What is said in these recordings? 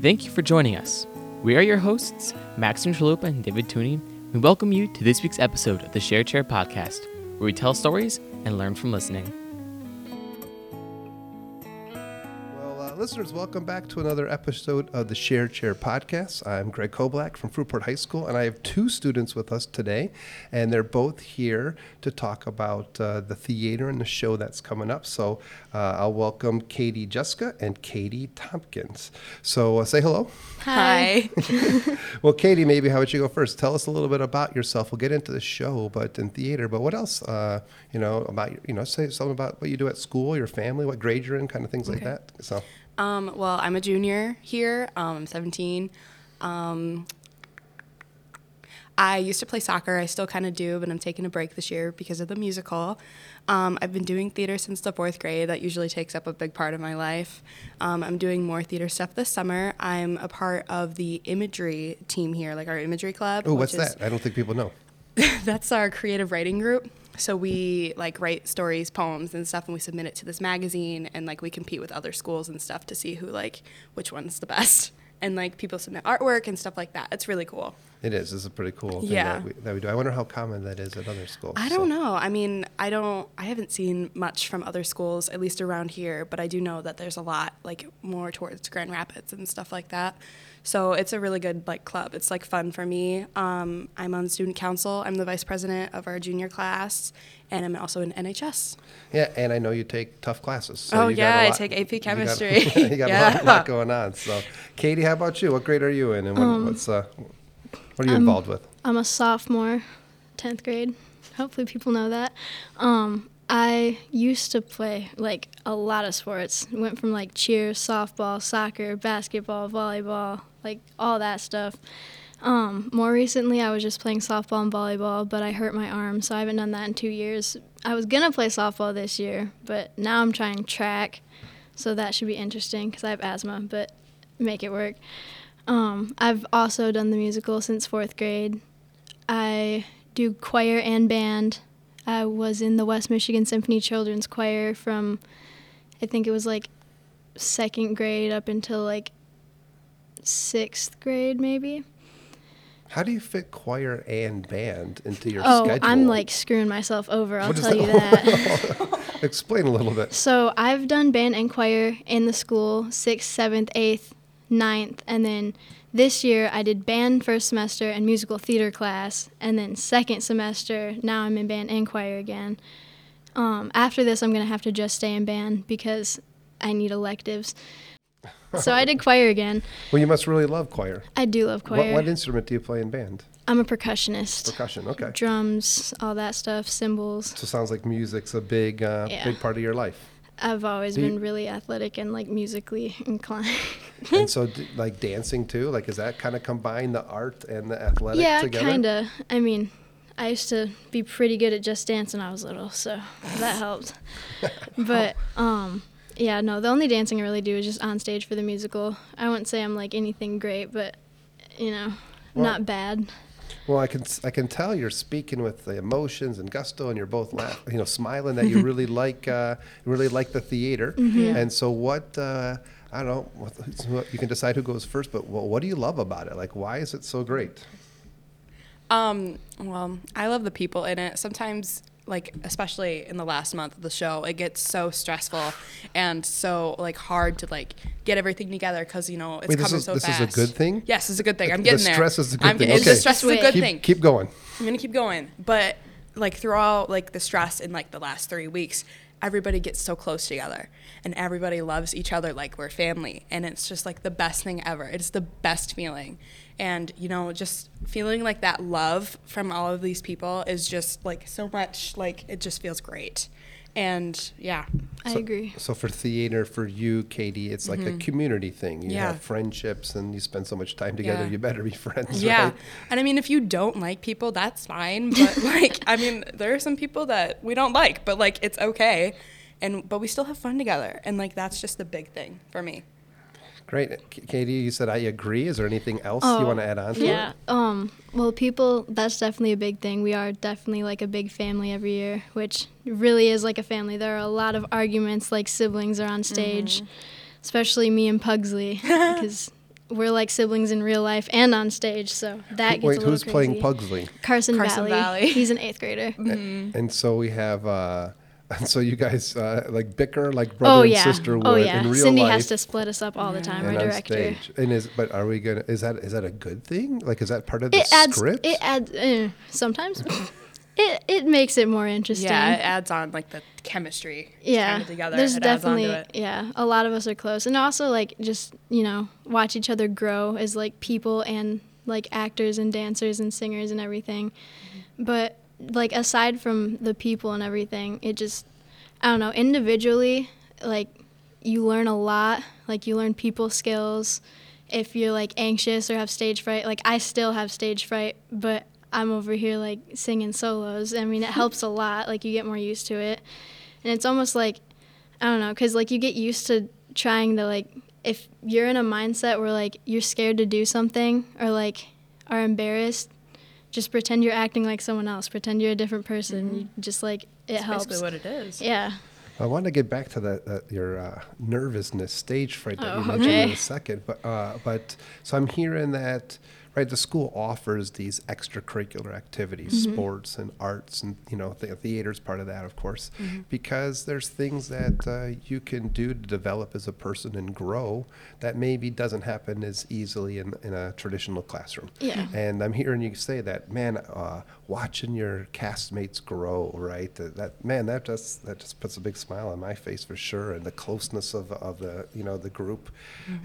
Thank you for joining us. We are your hosts, Maxim Chalupa and David Tooney. We welcome you to this week's episode of the Share Chair podcast, where we tell stories and learn from listening. Listeners, welcome back to another episode of the Share Chair podcast. I'm Greg Koblak from Fruitport High School, and I have two students with us today, and they're both here to talk about uh, the theater and the show that's coming up. So uh, I'll welcome Kadie Juska and Katee Tompkins. So uh, say hello. Hi. Well, Katie, maybe how about you go first? Tell us a little bit about yourself. We'll get into the show, but in theater. But what else? Uh, you know about you know say something about what you do at school, your family, what grade you're in, kind of things like that. So. Um, well, I'm a junior here. Um, I'm 17. Um, I used to play soccer. I still kind of do, but I'm taking a break this year because of the musical. Um, I've been doing theater since the fourth grade. That usually takes up a big part of my life. Um, I'm doing more theater stuff this summer. I'm a part of the imagery team here, like our imagery club. Oh, what's is- that? I don't think people know. that's our creative writing group. So we like write stories, poems, and stuff, and we submit it to this magazine, and like we compete with other schools and stuff to see who like which one's the best. And like people submit artwork and stuff like that. It's really cool. It is. It's a pretty cool thing Yeah. that, we, that we do. I wonder how common that is at other schools. I don't know. I mean, I don't. I haven't seen much from other schools, at least around here. But I do know that there's a lot, like more towards Grand Rapids and stuff like that. So it's a really good like club. It's like fun for me. Um, I'm on student council. I'm the vice president of our junior class, and I'm also in NHS. Yeah, and I know you take tough classes. So Oh, you got yeah, a I lot- take AP you got- chemistry. You got, a lot, Yeah. lot going on. So, Katie, how about you? What grade are you in, and what, Um, what's uh, what are you involved with? I'm a sophomore, 10th grade. Hopefully, people know that. Um, I used to play like a lot of sports. Went from like cheer, softball, soccer, basketball, volleyball, like all that stuff. Um, more recently, I was just playing softball and volleyball, but I hurt my arm, so I haven't done that in two years. I was gonna play softball this year, but now I'm trying track, so that should be interesting because I have asthma, but make it work. Um, I've also done the musical since fourth grade. I do choir and band. I was in the West Michigan Symphony Children's Choir from, I think it was like second grade up until like sixth grade, maybe. How do you fit choir and band into your oh, schedule? I'm like screwing myself over, I'll tell you that. Explain a little bit. So I've done band and choir in the school, sixth, seventh, eighth, ninth, and then this year I did band first semester and musical theater class, and then second semester now I'm in band and choir again. Um, after this, I'm gonna have to just stay in band because I need electives. So I did choir again. Well, you must really love choir. I do love choir. what instrument do you play in band? I'm a percussionist. Percussion. Okay. Drums, all that stuff, cymbals. So it sounds like music's a big, uh, Yeah. big part of your life. I've always Do you- been really athletic and like musically inclined. and so, d- like dancing too. Like, is that kind of combine the art and the athletic yeah, together? kind of. I mean, I used to be pretty good at just dance when I was little, so that helped. But um, yeah, no, the only dancing I really do is just on stage for the musical. I wouldn't say I'm like anything great, but you know, Well- not bad. Well, I can s- I can tell you're speaking with the emotions and gusto, and you're both laugh, you know, smiling that you really like uh, really like the theater. Mm-hmm. And so, what uh, I don't know, what, what- you can decide who goes first. But well, what do you love about it? Like, why is it so great? Um, well, I love the people in it. Sometimes, like especially in the last month of the show, it gets so stressful and so like hard to like get everything together because you know it's Wait, coming is- so this is a good thing? Yes, it's a good thing. I'm The getting there. stress is a good I'm, thing. it's- Okay. The stress is a good wait. thing. Keep keep going. I'm gonna keep going, but like throughout like the stress in like the last three weeks, everybody gets so close together, and everybody loves each other like we're family, and it's just like the best thing ever. It's the best feeling, and you know, just feeling like that love from all of these people is just like so much. Like it just feels great, and yeah, I agree. So for theater, for you, Katie, it's like a community thing. You Mm-hmm. Yeah. have friendships, and you spend so much time together. Yeah. You better be friends. Yeah. Right? And I mean, if you don't like people, that's fine. But like, I mean, there are some people that we don't like, but like, it's okay. And, but we still have fun together. And like, that's just the big thing for me. Great, K- Katie. You said I agree. Is there anything else you Oh, want to add on to Yeah. it? Um. Well, people. That's definitely a big thing. We are definitely like a big family every year, which really is like a family. There are a lot of arguments, like siblings are on stage, especially me and Pugsley, because we're like siblings in real life and on stage, so that gets Wait, a little who's crazy. playing Pugsley? Carson, Carson Valley. Valley. He's an eighth grader. And so we have, uh, and so you guys uh, like bicker like brother oh and sister would oh yeah. in real life. Cindy life. has to split us up all the time. and Our on director. stage. And is but are we gonna? Is that is that a good thing? Like, is that part of the It adds. script? It adds. Uh, sometimes. it it makes it more interesting. Yeah, it adds on like the chemistry. yeah kind of together. there's it adds onto definitely it. yeah a lot of us are close and also like just you know watch each other grow as like people and like actors and dancers and singers and everything but like aside from the people and everything it just i don't know individually like you learn a lot. Like you learn people skills. If you're like anxious or have stage fright like i still have stage fright but i'm over here like singing solos. I mean it helps a lot. Like you get more used to it. And it's almost like i don't know because like you get used to trying to like if you're in a mindset where like you're scared to do something or like are embarrassed just pretend you're acting like someone else pretend you're a different person you just like it That's helps basically what it is. yeah I want to get back to that, that your uh, nervousness, stage fright that you Oh, mentioned in a second. But uh, but so I'm hearing that right. The school offers these extracurricular activities, Mm-hmm. sports and arts, and you know the theater's part of that, of course, Mm-hmm. because there's things that uh, you can do to develop as a person and grow that maybe doesn't happen as easily in, in a traditional classroom. Yeah. And I'm hearing you say that, man, uh, watching your castmates grow, right? That, that man, that just that just puts a big smile on my face for sure, and the closeness of of the you know the group.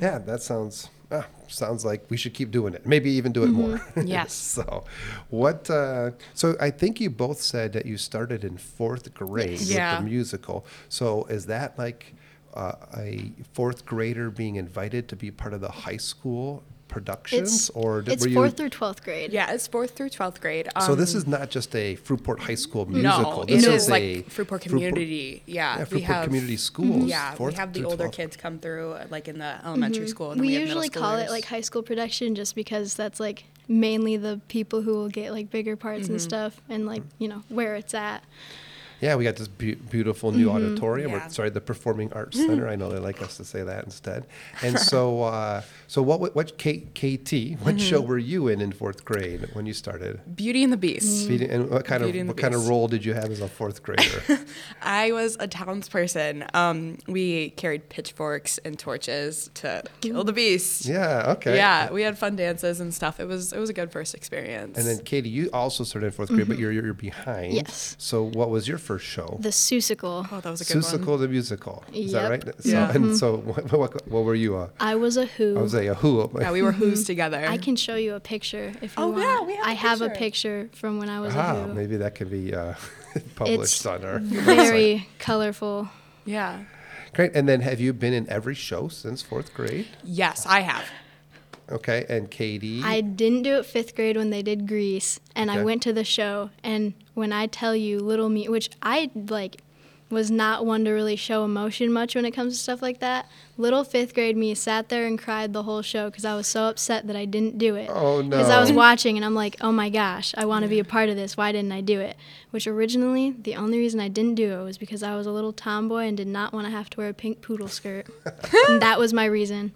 Yeah, that sounds ah, sounds like we should keep doing it. Maybe even do it more. Yes. so, what? Uh, so I think you both said that you started in fourth grade with the musical. So is that like? Uh, a fourth grader being invited to be part of the high school productions, it's or did- it's were you fourth through 12th grade Yeah, it's fourth through twelfth grade. so this Um, is not just a Fruitport High School musical. no, this it is is a like Fruitport Community. yeah, yeah, we Fruitport have Community Schools. Yeah, we have the older 12th. kids come through, uh, like in the elementary school. And then we, we, usually middle call it like high school production just because that's like mainly the people who will get like bigger parts Mm-hmm. and stuff and like you know where it's at Yeah, we got this beau- beautiful new auditorium. Mm-hmm. Yeah. sorry, the Performing Arts Center. I know they like us to say that instead. And so, uh, so what? What, what K, KT? What show Mm-hmm. were you in in fourth grade when you started? Beauty and the Beast. Feeding- And what kind Beauty of what kind of role did you have as a fourth grader? I was a townsperson. Um, we carried pitchforks and torches to kill the beast. yeah. Okay. Yeah, we had fun dances and stuff. It was it was a good first experience. And then Katie, you also started in fourth grade, but you're you're behind. Mm-hmm. Yes. So what was your first show? the Seussical. oh, that was a good Seussical one. the musical. Is that right? So, Yeah. And so, what, what, what were you? Uh, I was a who. I was a who? Yeah, we were who's together. I can show you a picture if you Oh, want. yeah, we have a I have a picture. picture from when I was Ah, a who. maybe that could be uh, published It's on our website. Very colorful. Yeah. Great. And then, have you been in every show since fourth grade? Yes, I have. Okay. And Katie. I didn't do it fifth grade when they did Grease, and Okay. I went to the show. And when I tell you, little me, which I like, was not one to really show emotion much when it comes to stuff like that. Little fifth grade me sat there and cried the whole show because I was so upset that I didn't do it. Oh, no! Because I was watching and I'm like, oh my gosh, I want to be a part of this. Why didn't I do it? Which originally, the only reason I didn't do it was because I was a little tomboy and did not want to have to wear a pink poodle skirt. and that was my reason.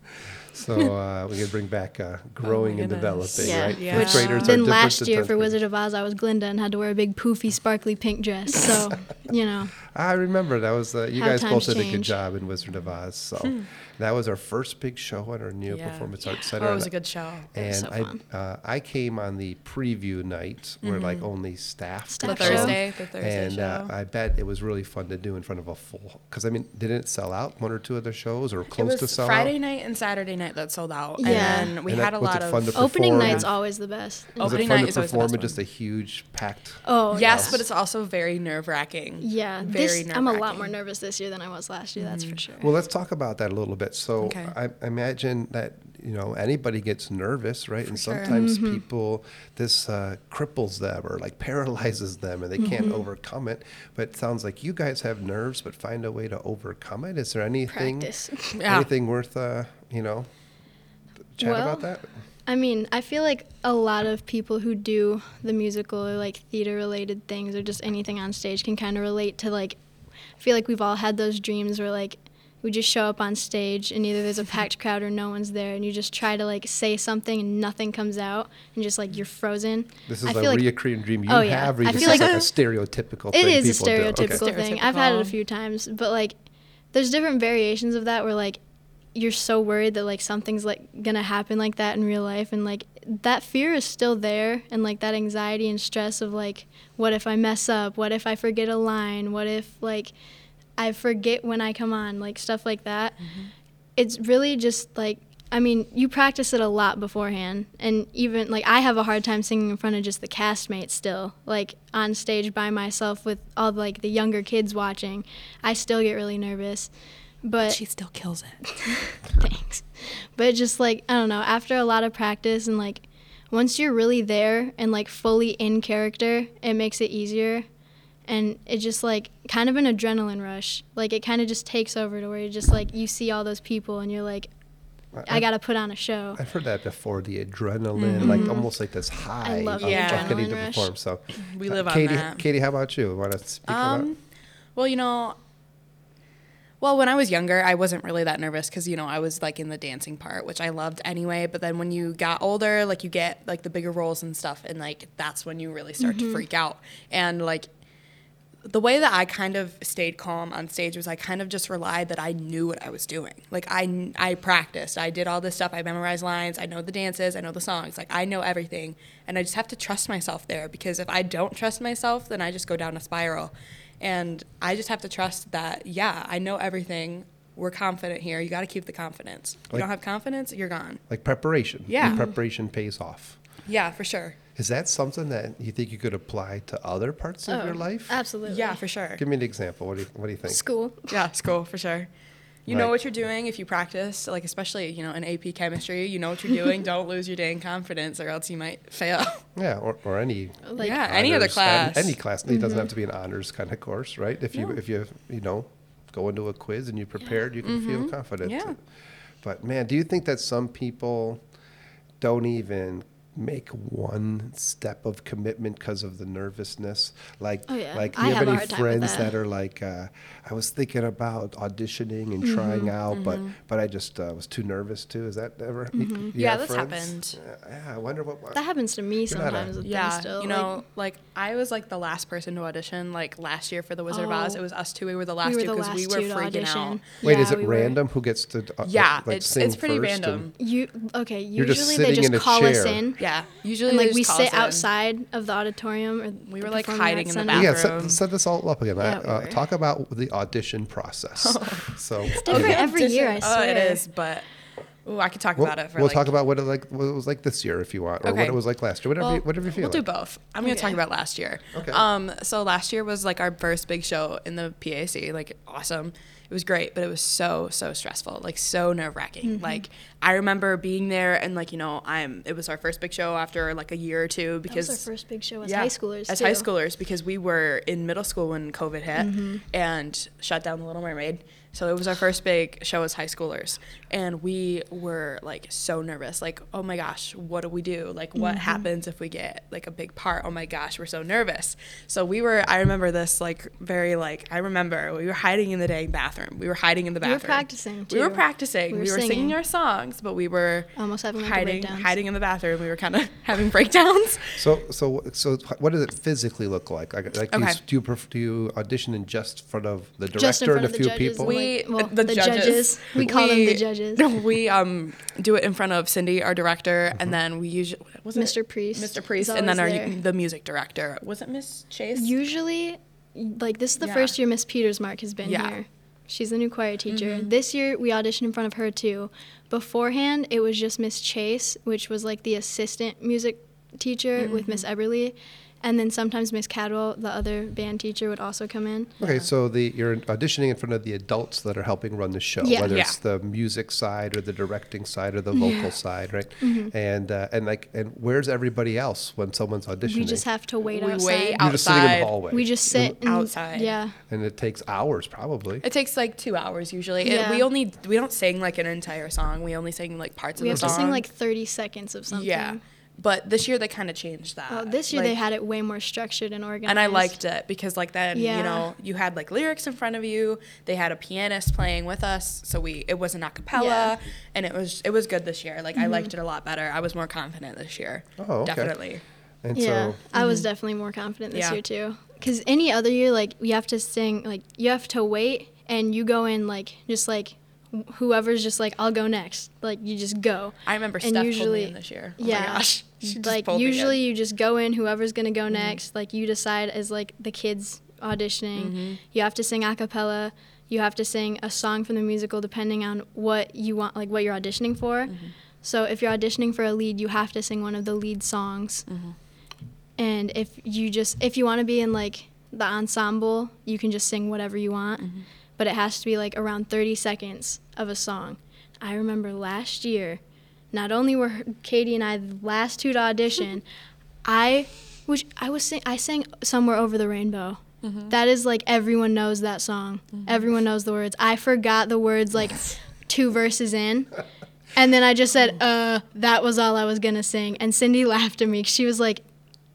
So uh, we can bring back uh, growing and developing, Yeah, right? Yeah. which Fifth then last year for. Wizard of Oz, I was Glinda and had to wear a big poofy, sparkly pink dress. So, you know, I remember that was uh, you How guys both times did a good change. job in Wizard of Oz. So that was our first big show at our new Yeah. Performance Arts Center. Oh, it was a good show. It was And so fun. I, uh, I came on the preview night where like only staff. The Staff could show. show. Thursday, the Thursday and show. uh, I bet it was really fun to do in front of a full. Because I mean, didn't it sell out one or two other shows or it close to was sell Friday out? night and Saturday night that sold out. Yeah. And then we And had that- a was it lot fun of to opening perform? night's always the best. Was Opening it fun night to is always the perform best in just a huge packed? Oh, Yes, Yes. but it's also very nerve wracking. Yeah, Very this, I'm a lot more nervous this year than I was last year, that's for sure. Well, let's talk about that a little bit. So Okay. I, I imagine that you know anybody gets nervous, right? and sure. sometimes Mm-hmm. people this uh, cripples them or like paralyzes them, and they can't Mm-hmm. overcome it. But it sounds like you guys have nerves, but find a way to overcome it. Is there anything Yeah. anything worth uh, you know chat about that? I mean, I feel like a lot of people who do the musical or like theater related things or just anything on stage can kind of relate to like, I feel like we've all had those dreams where like we just show up on stage and either there's a packed crowd or no one's there and you just try to like say something and nothing comes out and just like you're frozen. This is I a feel like reoccurring dream you Oh, yeah. have, or you I just feel like, like- a stereotypical it thing is a people do? Okay. stereotypical thing. I've had it a few times, but like there's different variations of that where like you're so worried that like something's like gonna happen like that in real life and like that fear is still there and like that anxiety and stress of like what if I mess up? What if I forget a line? What if like I forget when I come on? Like stuff like that. Mm-hmm. It's really just like I mean, you practice it a lot beforehand, and even like I have a hard time singing in front of just the castmates still, like on stage by myself with all like the younger kids watching. I still get really nervous, but She still kills it. thanks. But just like I don't know, after a lot of practice and like once you're really there and like fully in character, it makes it easier. And it just like kind of an adrenaline rush. Like it kind of just takes over to where you just like you see all those people and you're like, I got to put on a show. I've heard that before. The adrenaline, like almost like this high love of, the of getting adrenaline to rush. perform. So, We uh, live on Katie, that. Katie, how about you? Want to speak about? Um, well, you know, well, when I was younger, I wasn't really that nervous because you know I was like in the dancing part, which I loved anyway. But then when you got older, like you get like the bigger roles and stuff, and like that's when you really start to mm-hmm. freak out. And like the way that I kind of stayed calm on stage was I kind of just relied that I knew what I was doing. Like I I practiced, I did all this stuff, I memorized lines, I know the dances, I know the songs, like I know everything, and I just have to trust myself there because if I don't trust myself, then I just go down a spiral. And I just have to trust that yeah, I know everything. We're confident here. You got to keep the confidence. You Like- don't have confidence, you're gone. like preparation. Yeah. The preparation pays off. Yeah, for sure. Is that something that you think you could apply to other parts of your Oh, life? Absolutely. Yeah, for sure. Give me an example. What do you What do you think? School. Yeah, school for sure. You know what you're doing if you practice, like especially you know in AP chemistry. You know what you're doing. Don't lose your dang confidence, or else you might fail. Yeah, or, or any Like yeah, any other class. Any, any class. It doesn't have to be an mm-hmm. honors kind of course, right? If you if you you know go into a quiz and you prepared, you can feel mm-hmm. confident. Yeah. But man, do you think that some people don't even make one step of commitment because of the nervousness? Like, Oh, yeah. like do I you have, have any hard time with friends that. that. are like, uh, I was thinking about auditioning and Mm-hmm, trying out, but but I just uh, was too nervous to. Is that ever? you- you Mm-hmm. Yeah, have that's friends? happened. Uh, yeah, I wonder what. that happens to me You're a- sometimes yeah, still. you know, like, I was like the last person to audition. Like last year for the Wizard of Oz, Oh. it was us two. We were the last we two were the because we were freaking audition. out. Wait, Yeah, is it we were. random who gets to? Uh, Yeah, like, it's sing it's pretty first random. You okay? Usually they just call us in, Yeah, usually and like we sit us in. outside of the auditorium. Or We were, like, hiding in the center. Yeah, set, set this all up again. Yeah, Uh, we uh, talk about the audition process. so it's different every year, I Oh, it swear. is, but ooh, I could talk we'll, about it for we'll like talk about what it like what it was like this year if you want, or what it was like last year. Whatever, Well, you, whatever you feel. We'll do both. I'm gonna talk about last year. Okay. Um, so last year was like our first big show in the PAC. Like awesome. It was great, but it was so so stressful. Like so nerve wracking. Mm-hmm. Like I remember being there and like you know I'm. It was our first big show after like a year or two That because was our first big show as yeah, high schoolers. As too. high schoolers, because we were in middle school when COVID hit Mm-hmm. and shut down the Little Mermaid. So it was our first big show as high schoolers. And we were like so nervous. Like, oh my gosh, what do we do? Like, what Mm-hmm. happens if we get like a big part? Oh my gosh, we're so nervous. So we were, I remember this like very, like, I remember we were hiding in the dang bathroom. We were hiding in the bathroom. We were bathroom. practicing, We were practicing. We We were, were singing. singing. our songs, but we were Almost having, like, hiding, breakdowns. hiding in the bathroom. We were kind of having breakdowns. So, so, so, what does it physically look like? Like, like do, you, do you do you audition in just front of the director Just in front and a of few judges people? and, We well, the, the judges. judges. We call them the judges. We um do it in front of Cindy, our director, Mm-hmm. and then we usually was it Mr. Priest Mr. is Priest, and then our there. the music director. Was it Miss Chase? Usually, like this is the Yeah. first year Miss Peters Mark has been Yeah. Mm-hmm. here. She's the new choir teacher. This year we auditioned in front of her too. Beforehand, it was just Miss Chase, which was like the assistant music teacher with Miss Mm-hmm. Eberly, and then sometimes Miss Cadwell, the other band teacher, would also come in. Okay, so the you're auditioning in front of the adults that are helping run the show, Yeah. whether Yeah. it's the music side or the directing side or the vocal side, right? Mm-hmm. And uh, and like and where's everybody else when someone's auditioning? We just have to wait We outside. wait You're just sitting in the hallway. We just sit and, outside. Yeah. and it takes hours probably. It takes like two hours usually. It- Yeah. we only we don't sing like an entire song. We only sing like parts We of the song. We have to sing like 30 seconds of something. yeah, But this year they kind of changed that. Well, this year they had it way more structured and organized. and I liked it because like then Yeah. you know you had like lyrics in front of you. They had a pianist playing with us, so we it wasn't a cappella, Yeah. Mm-hmm. and it was it was good this year. Like I liked it a lot better. I was more confident this year. Oh, okay. definitely. And yeah, so, I was definitely more confident this Yeah. year too. Because any other year, like you have to sing, like you have to wait, and you go in like just like wh- whoever's just like I'll go next. Like you just go. I remember And Steph pulled me usually- in this year. Oh yeah, my gosh. She just like usually you just go in. Whoever's gonna go Mm-hmm. next, like you decide as like the kids auditioning. Mm-hmm. You have to sing a cappella. You have to sing a song from the musical depending on what you want, like what you're auditioning for. Mm-hmm. So if you're auditioning for a lead, you have to sing one of the lead songs. Mm-hmm. And if you just if you want to be in like the ensemble, you can just sing whatever you want. Mm-hmm. But it has to be like around 30 seconds of a song. I remember last year, not only were Katie and I the last two to audition, I which I was sing I sang somewhere over the rainbow. Mm-hmm. That is like everyone knows that song. Everyone knows the words. I forgot the words like two verses in. And then I just said, uh, that was all I was gonna sing. And Cindy laughed at me. She was like,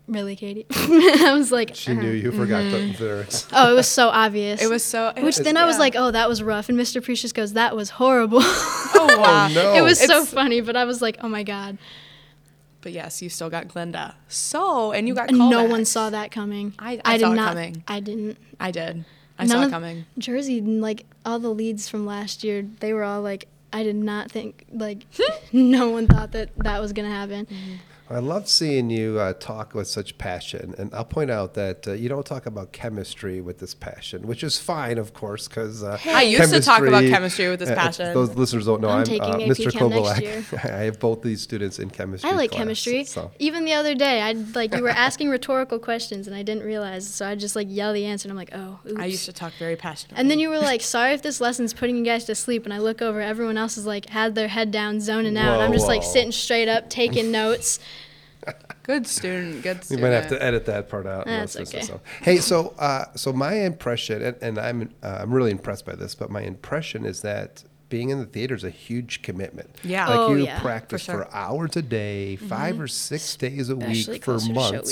Really, Katie? I was like, she knew uh-huh. you forgot the mm-hmm. lyrics. Oh, it was so obvious. It was so. it Which was- then I was like, oh, that was rough. And Mr. Precious goes, that was horrible. oh wow. Oh, no. it was so funny, but I was like, oh my God. But yes, you still got Glinda. So and you got. And no one saw that coming. I- I did saw not coming. I didn't. I did. I None saw it of- coming. Jersey, like all the leads from last year, they were all like, I did not think, like, no one thought that that was going to happen. Mm-hmm. I love seeing you uh, talk with such passion, and I'll point out that uh, you don't talk about chemistry with this passion, which is fine, of course, because uh, I used to talk about chemistry with this uh, passion. Those listeners don't know. I'm I'm, taking uh, Mr. Chem. I have both these students in chemistry. I like class, chemistry. So. Even the other day, I like you were asking rhetorical questions and I didn't realize, so I just like yell the answer and I'm like, oh, oops. I used to talk very passionately. And then you were like, sorry if this lesson's putting you guys to sleep. And I look over, everyone else is like, had their head down, zoning out. and I'm Whoa, just like sitting straight up, taking notes. Good student. Good student. We might have to edit that part out. That's Most of this okay. Hey, so uh, so my impression, and, and I'm uh, I'm really impressed by this, but my impression is that being in the theater is a huge commitment. Yeah. like Oh, you yeah, for practice for, sure. hours a day, mm-hmm. five or six days a Especially week for closer to show months.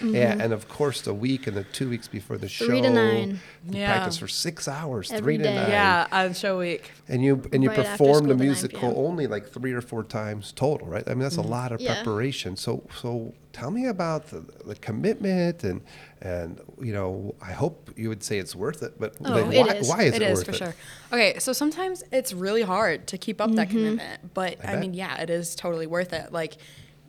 week. Yeah, mm-hmm. and of course the week and the two weeks before the show. Three to nine. You Yeah. practice for six hours, Every three to nine. Yeah, on show week. And you and you Right perform the musical only like three or four times total, right? I mean, that's a mm-hmm. lot of Yeah. preparation. So so tell me about the, the commitment and and you know I hope you would say it's worth it, but Oh, like, it why, is. why is it, it is worth for it? sure. Okay, so sometimes it's really hard to keep up that mm-hmm. commitment, but I I, mean, yeah, it is totally worth it. Like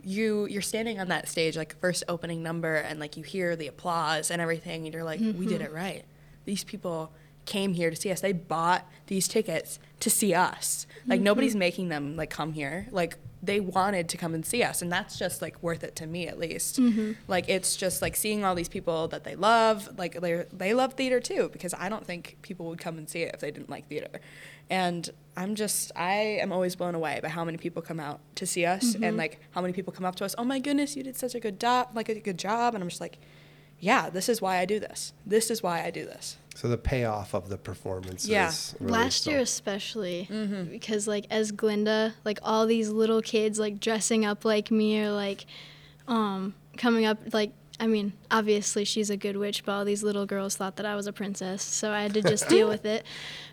you, you're standing on that stage, like first opening number, and like you hear the applause and everything, and you're like, we did mm-hmm. it right. These people came here to see us. They bought these tickets to see us. Like mm-hmm. nobody's making them like come here. Like they wanted to come and see us, and that's just like worth it to me at least. Mm-hmm. Like it's just like seeing all these people that they love. Like they they love theater too because I don't think people would come and see it if they didn't like theater. And I'm just I am always blown away by how many people come out to see us and mm-hmm. like how many people come up to us. Oh my goodness, you did such a good job, like a good job, and I'm just like. Yeah, this is why I do this. This is why I do this. So the payoff of the performance Yeah. is really Last so- year especially because like as Glinda, like all these little kids like dressing up like me or like um coming up like I mean, obviously she's a good witch, but all these little girls thought that I was a princess, so I had to just deal with it.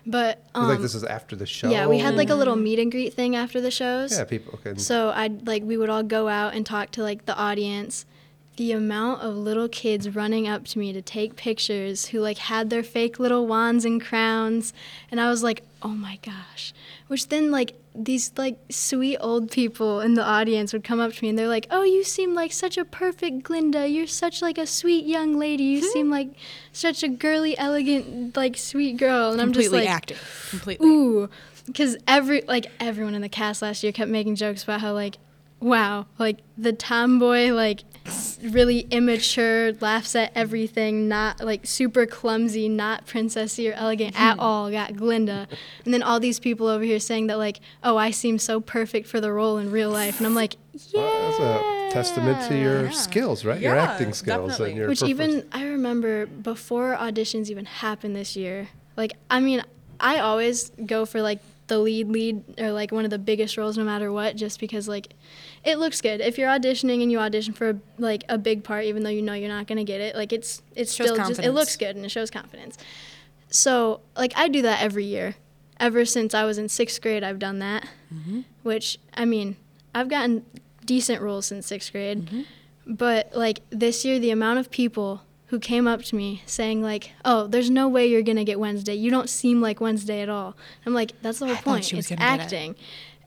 But It was um like this is after the show. yeah, we had like a little meet and greet thing after the shows. yeah people can So I like we would all go out and talk to like the audience. The amount of little kids running up to me to take pictures who like had their fake little wands and crowns and I was like, "Oh my gosh." Which then like these like sweet old people in the audience would come up to me and they're like, "Oh, you seem like such a perfect Glinda. You're such like a sweet young lady. You seem like such a girly, elegant, like sweet girl." And I'm just Completely like, acting. Completely. Ooh, because every like everyone in the cast last year kept making jokes about how like, wow, like the tomboy like really immature, laughs at everything, not like super clumsy, not princessy or elegant at hmm. all, got Glinda, and then all these people over here saying that like, oh, I seem so perfect for the role in real life, and I'm like, yeah, Well, that's a testament to your Yeah. skills, right? your acting skills definitely. and your Which perfor- even I remember before auditions even happened this year. Like I mean, I always go for like the lead lead or like one of the biggest roles no matter what just because like it looks good. If you're auditioning and you audition for like a big part even though you know you're not going to get it like it's it's Shows still just it looks good and it shows confidence. So like i do that every year. Ever since i was in sixth grade i've done that. Mm-hmm. Which i mean i've gotten decent roles since sixth grade. Mm-hmm. But like this year the amount of people who came up to me saying like oh there's no way you're gonna get wednesday you don't seem like wednesday at all i'm like that's the whole thought point she was it's gonna it. acting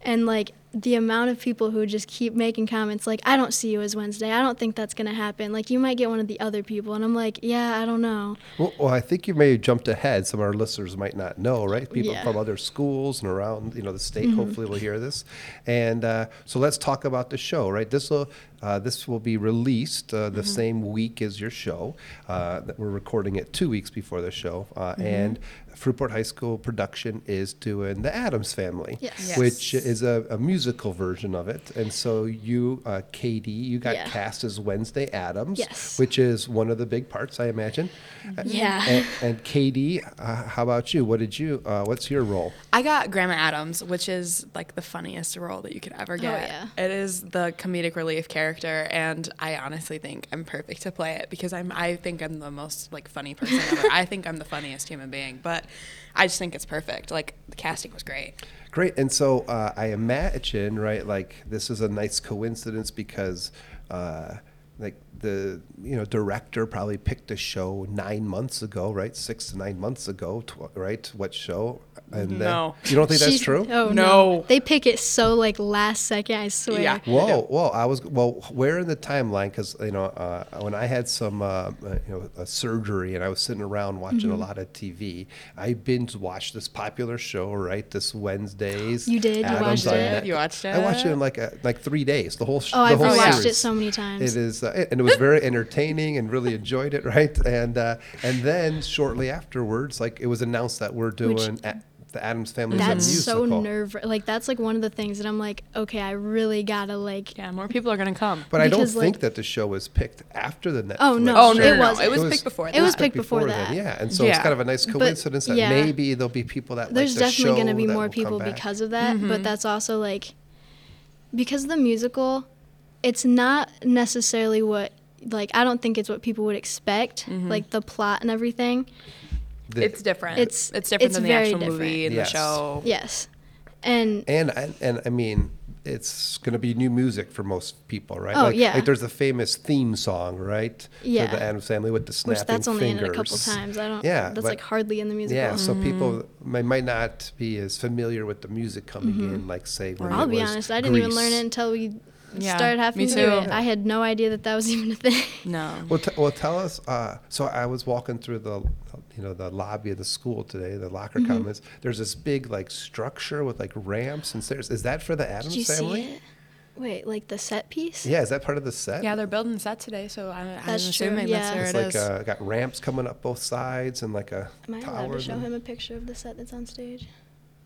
and like the amount of people who just keep making comments like i don't see you as wednesday i don't think that's gonna happen like you might get one of the other people and i'm like yeah i don't know Well, well, I think you may have jumped ahead. Some of our listeners might not know, right? People Yeah. from other schools and around, you know, the state. Hopefully, will hear this. And uh, so let's talk about the show, right? This will uh, this will be released uh, the same week as your show. Uh, that we're recording it two weeks before the show, uh, and Fruitport High School production is doing the Addams Family, Yes. Yes. which is a, a musical version of it. And so you, uh, Katie, you got Yeah. cast as Wednesday Addams, Yes. which is one of the big parts, I imagine. Uh, Yeah. And, and Katie, uh, how about you? What did you? Uh, what's your role? I got Grandma Addams, which is like the funniest role that you could ever get. Oh, yeah. It is the comedic relief character, and I honestly think I'm perfect to play it because I'm. I think I'm the most like funny person ever. I think I'm the funniest human being, but I just think it's perfect. Like the casting was great. Great. And so uh, I imagine, right, like this is a nice coincidence because, uh, like the you know director probably picked a show nine months ago, right, six to nine months ago, tw- right? What show? And No. then, you don't think that's true? Oh no. No. They pick it so like last second. I swear. Yeah. Whoa, whoa! I was well. Where in the timeline? Because you know, uh, when I had some, uh, uh, you know, a surgery, and I was sitting around watching Mm-hmm. a lot of TV. I binge watched this popular show, right? This Wednesdays. You did? You watched it? Net- You watched it. I watched it it? in like a, like three days. The whole. Sh- Oh, the I've whole rewatched series. it so many times. It is, uh, and it was very entertaining, and really enjoyed it, right? And uh, and then shortly afterwards, like it was announced that we're doing a- the Addams Family That's so musical. nerve. Like that's like one of the things that I'm like, okay, I really gotta like. Yeah, more people are gonna come. But I don't Because, think that the show was picked after the Netflix. Oh, no. oh show. no, no, It no, wasn't. It was It was- picked before. it was picked before then, that. Yeah, and so it's kind of a nice But, coincidence that yeah. maybe there'll be people that There's like the definitely show gonna be more people because of that, Mm-hmm. but that's also like because the musical, it's not necessarily what like I don't think it's what people would expect, Mm-hmm. like the plot and everything. The- It's different. It's- It's different it's than the very actual different. movie and Yes. the show. Yes, and and and, and I mean. It's going to be new music for most people, right? Oh, like, yeah. Like there's a famous theme song, right? Yeah. For the Addams Family with the snapping which that's only in fingers. it a couple times. I don't. Yeah, that's but- like hardly in the musical. Yeah, so Mm-hmm. people may, might not be as familiar with the music coming in, like say when Mm-hmm. I'll it be was honest, I didn't even learn it until we Yeah, started having me to do too. it. I had no idea that that was even a thing. No. Well, t- well, tell us. Uh, so I was walking through the, you know, the lobby of the school today, the locker Mm-hmm. commons. There's this big like structure with like ramps and stairs. Is that for the Addams Did you family? see it? Wait, like the set piece? Yeah, is that part of the set? Yeah, they're building the set today, so I'm, I'm That's true, assuming yeah. that's where It's it like is. uh, got ramps coming up both sides and like a Am I allowed tower. to show and- him a picture of the set that's on stage?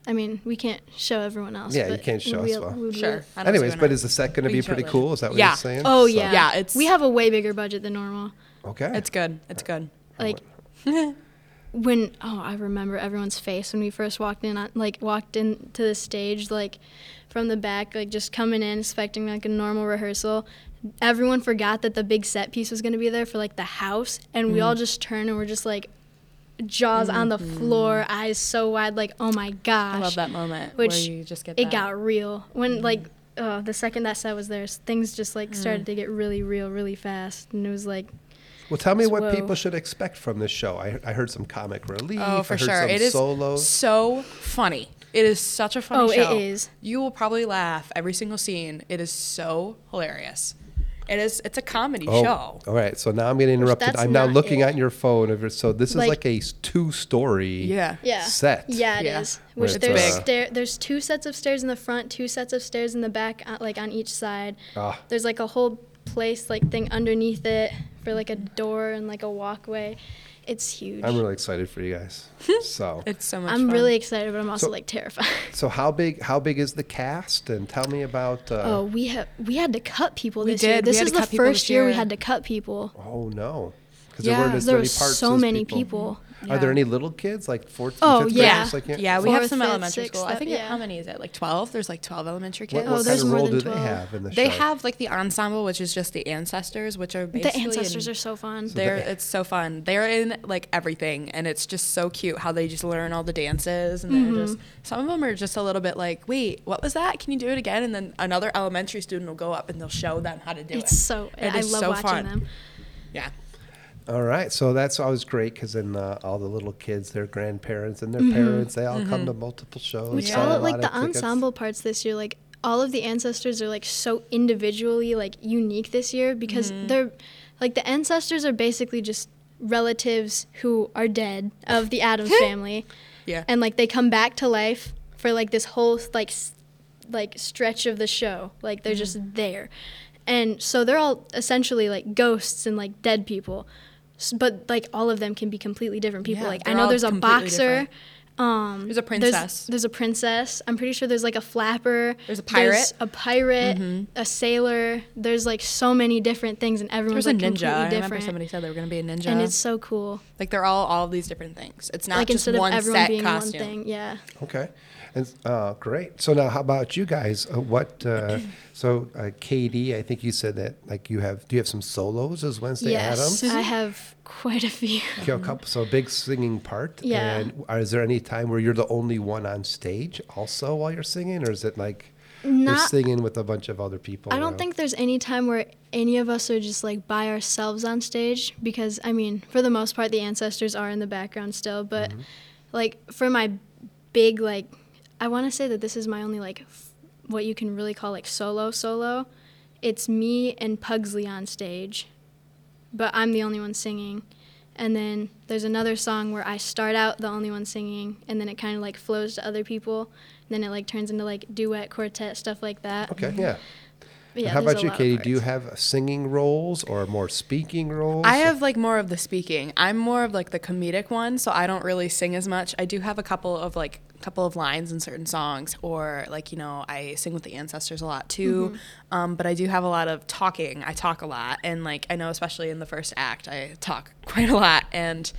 I mean, we can't show everyone else. Yeah, you but can't show would us, we- well. would we- Sure. I don't see Anyways, why but not. is the set going to We be pretty it cool? Is that what Yeah. you're saying? Oh So- yeah. Yeah, it's- we have a way bigger budget than normal. Okay. It's good. It's good. Like when oh, I remember everyone's face when we first walked in on like walked into the stage like from the back like just coming in expecting like a normal rehearsal. Everyone forgot that the big set piece was going to be there for like the house and we Mm. all just turned and we're just like jaws on the floor, eyes so wide like oh my gosh. Mm-hmm. I love that moment which where you just get it that. got real when Mm-hmm. like uh, the second that set was there things just like Mm. started to get really real really fast and it was like Well, tell me what Whoa. people should expect from this show. I, I heard some comic relief. Oh, for I heard sure. Some It is solos. so funny. It is such a funny show. Oh, it show. is. You will probably laugh every single scene. It is so hilarious. It is. It's a comedy Oh, show. all right. So now I'm getting interrupted. I'm now looking it. at your phone. So this is Like- like, a s- two-story Yeah. yeah set. yeah it is. Yeah. Where which it's, there's uh, stair there's two sets of stairs in the front two sets of stairs in the back uh, like on each side Ah. there's like a whole place like thing underneath it for like a door and like a walkway it's huge I'm really excited for you guys. So, It's so much I'm fun. really excited but i'm also So- like terrified so how big? How big is the cast? And tell me about. Uh, oh we have we had to cut people this year did. We this had is the first this year we had to cut people oh no, because Yeah. there weren't as there many were parts so many people. people Are there any little kids like fourth? Oh, fifth yeah. graders, like, Yeah, we have some fifth, elementary sixth, school. I that- think it- yeah. how many is it? Like twelve? There's like twelve elementary kids. what Oh, kind there's of more role than do they 12. have in the They show? have like the ensemble, which is just the ancestors, which are basically The ancestors in- are so fun. So They're it's so fun. They're in like everything, and it's just so cute how they just learn all the dances, and they're just mm-hmm. some of them are just a little bit like, wait, what was that? Can you do it again? And then another elementary student will go up and they'll show them how to do it's it. It's so It I is love so watching fun. them. Yeah, All right, so that's always great because then uh, all the little kids, their grandparents and their Mm-hmm. parents, they all come to multiple shows. Which all like the tickets. ensemble parts this year, like all of the ancestors are like so individually like unique this year because Mm-hmm. they're like the ancestors are basically just relatives who are dead of the Addams family, yeah. and like they come back to life for like this whole like s- like stretch of the show. Like they're just there, and so they're all essentially like ghosts and like dead people. S- But like all of them can be completely different people. Yeah, like I know there's a boxer. Um, There's a princess. There's, a princess. I'm pretty sure there's like a flapper. There's a pirate. Mm-hmm. a pirate. A sailor. There's like so many different things, and everyone's There's a like ninja. I completely remember different. somebody said they were gonna be a ninja. and it's so cool. like they're all all these different things. It's not like just instead one of everyone set being costume. one thing. Yeah. Okay, and uh, great. So now, how about you guys? Uh, what? Uh, so, uh, Katie, I think you said that like you have. Do you have some solos as Wednesday yes, Addams? I have quite a few. You have a couple, so a big singing part. Yeah. And are, is there any time where you're the only one on stage also while you're singing, or is it like you're singing with a bunch of other people? I don't around? think there's any time where any of us are just like by ourselves on stage because I mean, for the most part, the ancestors are in the background still. But Mm-hmm. like for my big like, I want to say that this is my only like f- what you can really call like solo solo. It's me and Pugsley on stage, but I'm the only one singing. And then there's another song where I start out the only one singing, and then it kind of like flows to other people. And then it like turns into like duet, quartet, stuff like that. Okay, mm-hmm. yeah. Yeah, how about you, Katie? Do you have singing roles or more speaking roles? I have like more of the speaking. I'm more of like the comedic one, so I don't really sing as much. I do have a couple of like couple of lines in certain songs, or like you know I sing with the ancestors a lot too. Mm-hmm. Um, but I do have a lot of talking. I talk a lot, and like I know especially in the first act, I talk quite a lot, and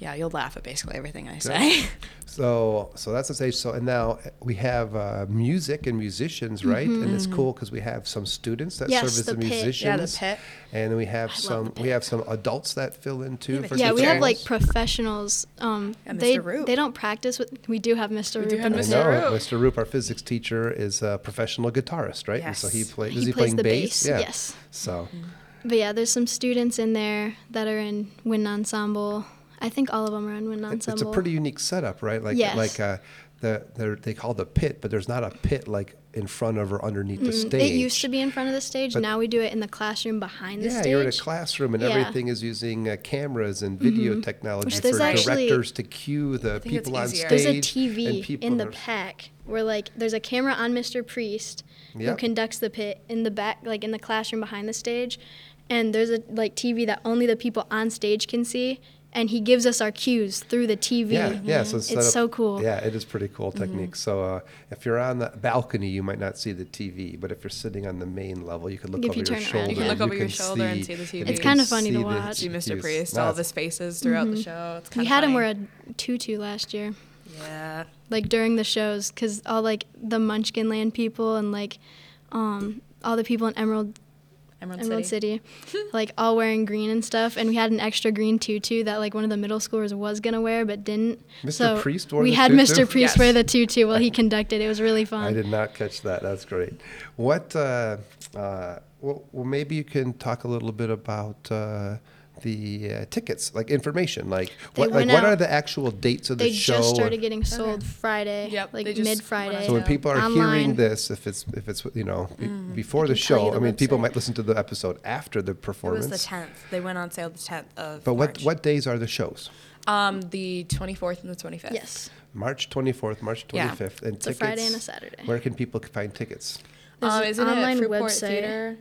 yeah, you'll laugh at basically everything I say. So, so that's the stage. So, and now we have uh, music and musicians, right? And it's cool because we have some students that Mm-hmm. Yes, serve as the the, pit. musicians. Yeah, the pit. And we have love some. We have some adults that fill in too. Yeah, for Yeah, we have like professionals. Um, Yeah, Mr. they Roop. they don't practice with. We do have Mr. We Roop do have and I Mr. know Roop. Mr. Roop, our physics teacher, is a professional guitarist, right? And so he Yes. plays. He Is he plays playing the bass? bass, Yeah. yes. So, But yeah, there's some students in there that are in wind ensemble. I think all of them are in wind ensemble. it's a pretty unique setup, right? Like, Yes. like uh, the they're- they call the pit, but there's not a pit like in front of or underneath the Mm, stage. It used to be in front of the stage. But- now we do it in the classroom behind the Yeah, stage. you're in a classroom and Yeah. everything is using uh, cameras and video technology Which for there's actually- directors to cue the people on stage. There's a TV in the are- PAC where like there's a camera on Mr. Priest who conducts the pit in the back like in the classroom behind the stage and there's a like TV that only the people on stage can see and he gives us our cues through the TV. Yeah, yeah. So It's of- so cool. Yeah, it is pretty cool technique. So uh, if you're on the balcony, you might not see the TV, but if you're sitting on the main level, you can look If over you your turn around, shoulder. you can look over your shoulder and see the TV. It's kinda funny to see the watch. See Mr. Priest, all the it's- his faces throughout the show. It's We kind had him wear a tutu last year. Yeah. like during the shows because all like the Munchkin Land people and like um, all the people in Emerald Emerald, Emerald City. City, like all wearing green and stuff. And we had an extra green tutu that like one of the middle schoolers was gonna wear but didn't. Mr. So Priest wore we the had tutu? Mr. Priest Yes. wear the tutu while he conducted. It was really fun. I did not catch that. That's great. What? Uh, uh, well, well, maybe you can talk a little bit about uh, the uh, tickets, like information, like They what, like went what are the actual dates of the They show? just started getting sold Friday, Yep, like mid Friday. So when people are hearing this, if it's if it's you know be- before the can tell you show, the I mean, people might listen to the episode after the performance. It was the 10th. They went on sale the 10th of But what March. what days are the shows? Um, the 24th and the 25th. yes, March 24th, March Yeah. 25th, and it's a tickets. Friday and a Saturday. Where can people find tickets? There's Um, isn't online it Fruitport website. Theater?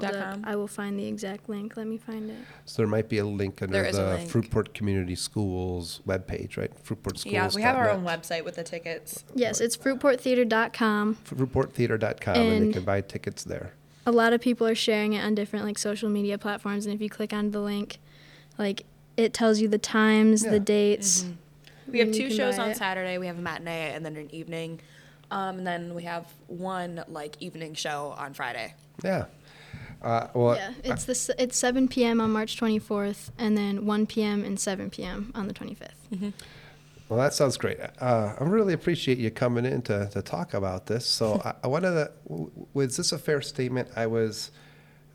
Hold up. I will find the exact link. Let me find it. So there might be a link under There is a the link. Fruitport Community Schools webpage, right? Fruitport Schools. Yeah, we have our own website with the tickets. Yes, it's fruitporttheater.com. Fruitporttheater.com, and, And- they can buy tickets there. a lot of people are sharing it on different like social media platforms and if you click on the link like it tells you the times, Yeah. the dates. Mm-hmm. We have when you two can shows buy on it. Saturday. We have a matinee and then an evening. Um, and then we have one like evening show on Friday. Yeah. Uh, well, Yeah, it's the s- it's 7 p.m. on March 24th, and then 1 p.m. and 7 p.m. on the 25th. Well, that sounds great. Uh, I really appreciate you coming in to, to talk about this. So, I, I wanted to, w- was this a fair statement? I was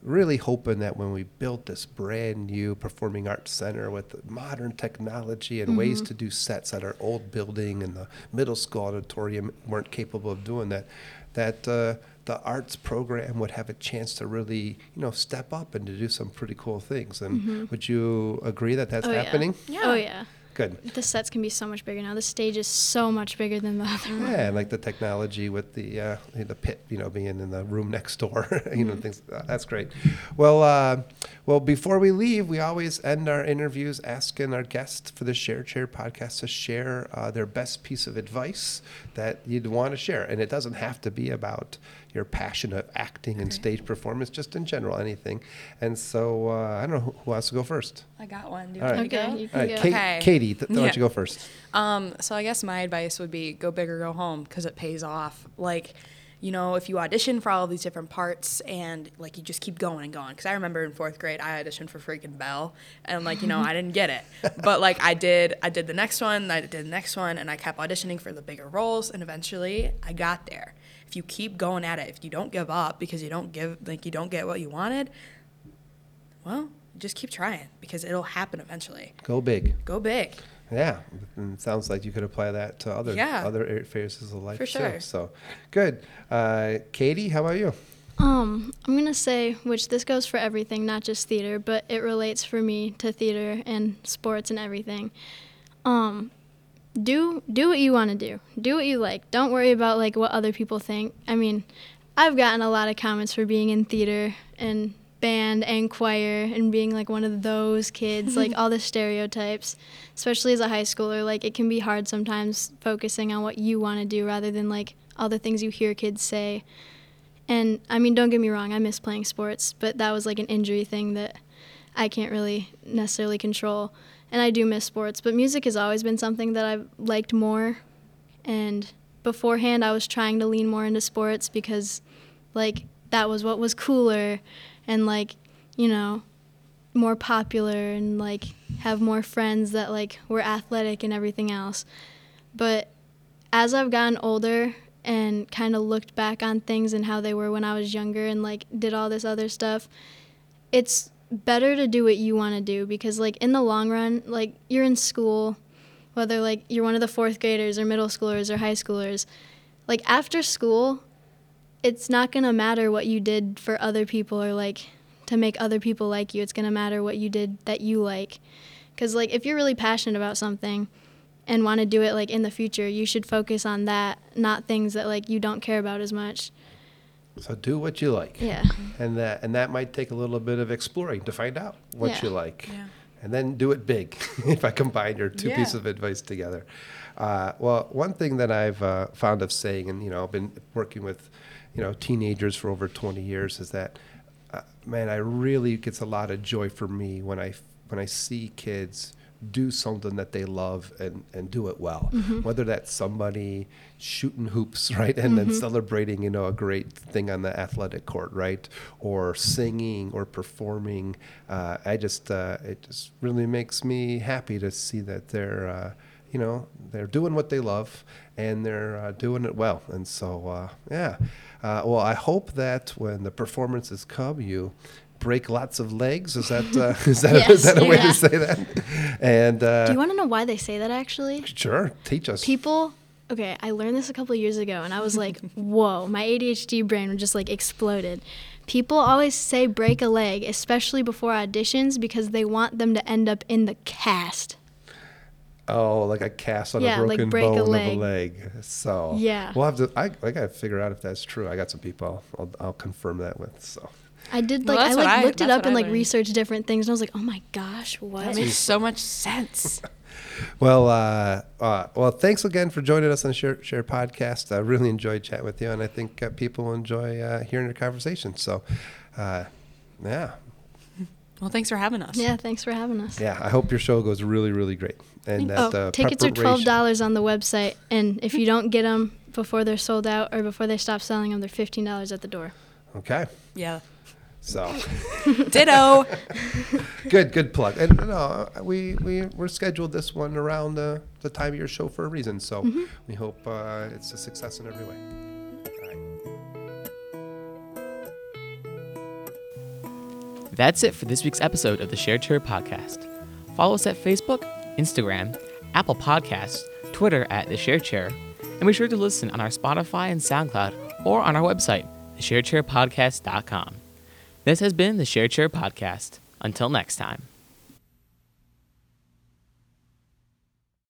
really hoping that when we built this brand new performing arts center with modern technology and ways to do sets at our old building and the middle school auditorium weren't capable of doing that, that uh, the arts program would have a chance to really, you know, step up and to do some pretty cool things. And would you agree that that's Oh, yeah. happening? Yeah. Oh yeah. Good. The sets can be so much bigger now. The stage is so much bigger than the other one. Yeah, and like the technology with the uh, the pit, you know, being in the room next door, you know, things. Uh, that's great. Well, uh, well, before we leave, we always end our interviews asking our guests for the Share Chair podcast to share uh, their best piece of advice that you'd want to share, and it doesn't have to be about your passion of acting and stage performance, just in general, anything. And so, uh, I don't know who, who wants to go first. I got one. Do you All right. Okay, you All can right, go. Kate, Okay. Katie, th- why don't Yeah. you go first? Um, so I guess my advice would be go big or go home because it pays off. Like, you know, if you audition for all of these different parts and like you just keep going and going. Because I remember in fourth grade I auditioned for freaking Belle and like you know I didn't get it, but like I did. I did the next one. I did the next one, and I kept auditioning for the bigger roles, and eventually I got there. If you keep going at it, if you don't give up because you don't give like you don't get what you wanted, well, just keep trying because it'll happen eventually. Go big. Go big. Yeah, and it sounds like you could apply that to other Yeah. other phases of life For too. sure. So, good. Uh, Katie, how about you? Um, I'm gonna say, which this goes for everything, not just theater, but it relates for me to theater and sports and everything. Um, do do what you want to do. Do what you like. Don't worry about like what other people think. I mean, I've gotten a lot of comments for being in theater and band and choir and being like one of those kids, like all the stereotypes, especially as a high schooler. Like it can be hard sometimes focusing on what you want to do rather than like all the things you hear kids say. And I mean, don't get me wrong, I miss playing sports, but that was like an injury thing that I can't really necessarily control. And I do miss sports, but music has always been something that I've liked more. And beforehand, I was trying to lean more into sports because, like, that was what was cooler and, like, you know, more popular and, like, have more friends that, like, were athletic and everything else. But as I've gotten older and kind of looked back on things and how they were when I was younger and like did all this other stuff, it's better to do what you want to do because like in the long run, like you're in school, whether like you're one of the fourth graders or middle schoolers or high schoolers, like after school, it's not going to matter what you did for other people or like to make other people like you. It's going to matter what you did that you like. Cuz like if you're really passionate about something, and want to do it like in the future, you should focus on that, not things that like you don't care about as much. So do what you like. Yeah. And that and that might take a little bit of exploring to find out what Yeah. you like. Yeah. And then do it big. if I combine your two Yeah. pieces of advice together. Uh, well, one thing that I've uh, found of saying, and you know, I've been working with, you know, teenagers for over 20 years, is that, uh, man, I really gets a lot of joy for me when I when I see kids do something that they love and, and do it well. Whether that's somebody shooting hoops, right, and then celebrating, you know, a great thing on the athletic court, right, or singing or performing. Uh, I just uh, it just really makes me happy to see that they're. Uh, you know they're doing what they love and they're uh, doing it well and so uh, yeah uh, well i hope that when the performances come you break lots of legs is that uh, is that, is Yes, that a way yeah. to say that and uh, Do you want to know why they say that actually? sure teach us People, okay, I learned this a couple of years ago and I was like, whoa, my ADHD brain just like exploded. People always say break a leg, especially before auditions, because they want them to end up in the cast. oh like a cast on Yeah, a like broken break a bone leg. of a leg so Yeah. we'll have to i, I gotta figure out if that's true i got some people i'll, I'll, I'll confirm that with so I did Well, like I that's what like I- looked it up what and I like researched different things and I was like, oh my gosh, what? That makes so much sense. Well, uh, uh, well, thanks again for joining us on the Share, Share podcast. I really enjoyed chatting with you, and I think uh, people will enjoy uh, hearing your conversation. So, uh, yeah, Well, thanks for having us. Yeah, thanks for having us. Yeah, I hope your show goes really, really great. And Oh, that uh, tickets are twelve dollars on the website, and if you don't get them before they're sold out or before they stop selling them, they're fifteen dollars at the door. Okay, Yeah. So Ditto. good, good plug. And no, we we we're scheduled this one around the the time of your show for a reason. So Mm-hmm. we hope uh, it's a success in every way. All right. That's it for this week's episode of the Share Chair podcast. Follow us at Facebook, Instagram, Apple Podcasts, Twitter at The Share Chair, and be sure to listen on our Spotify and SoundCloud or on our website, thesharechairpodcast.com. This has been the Share Chair podcast. Until next time.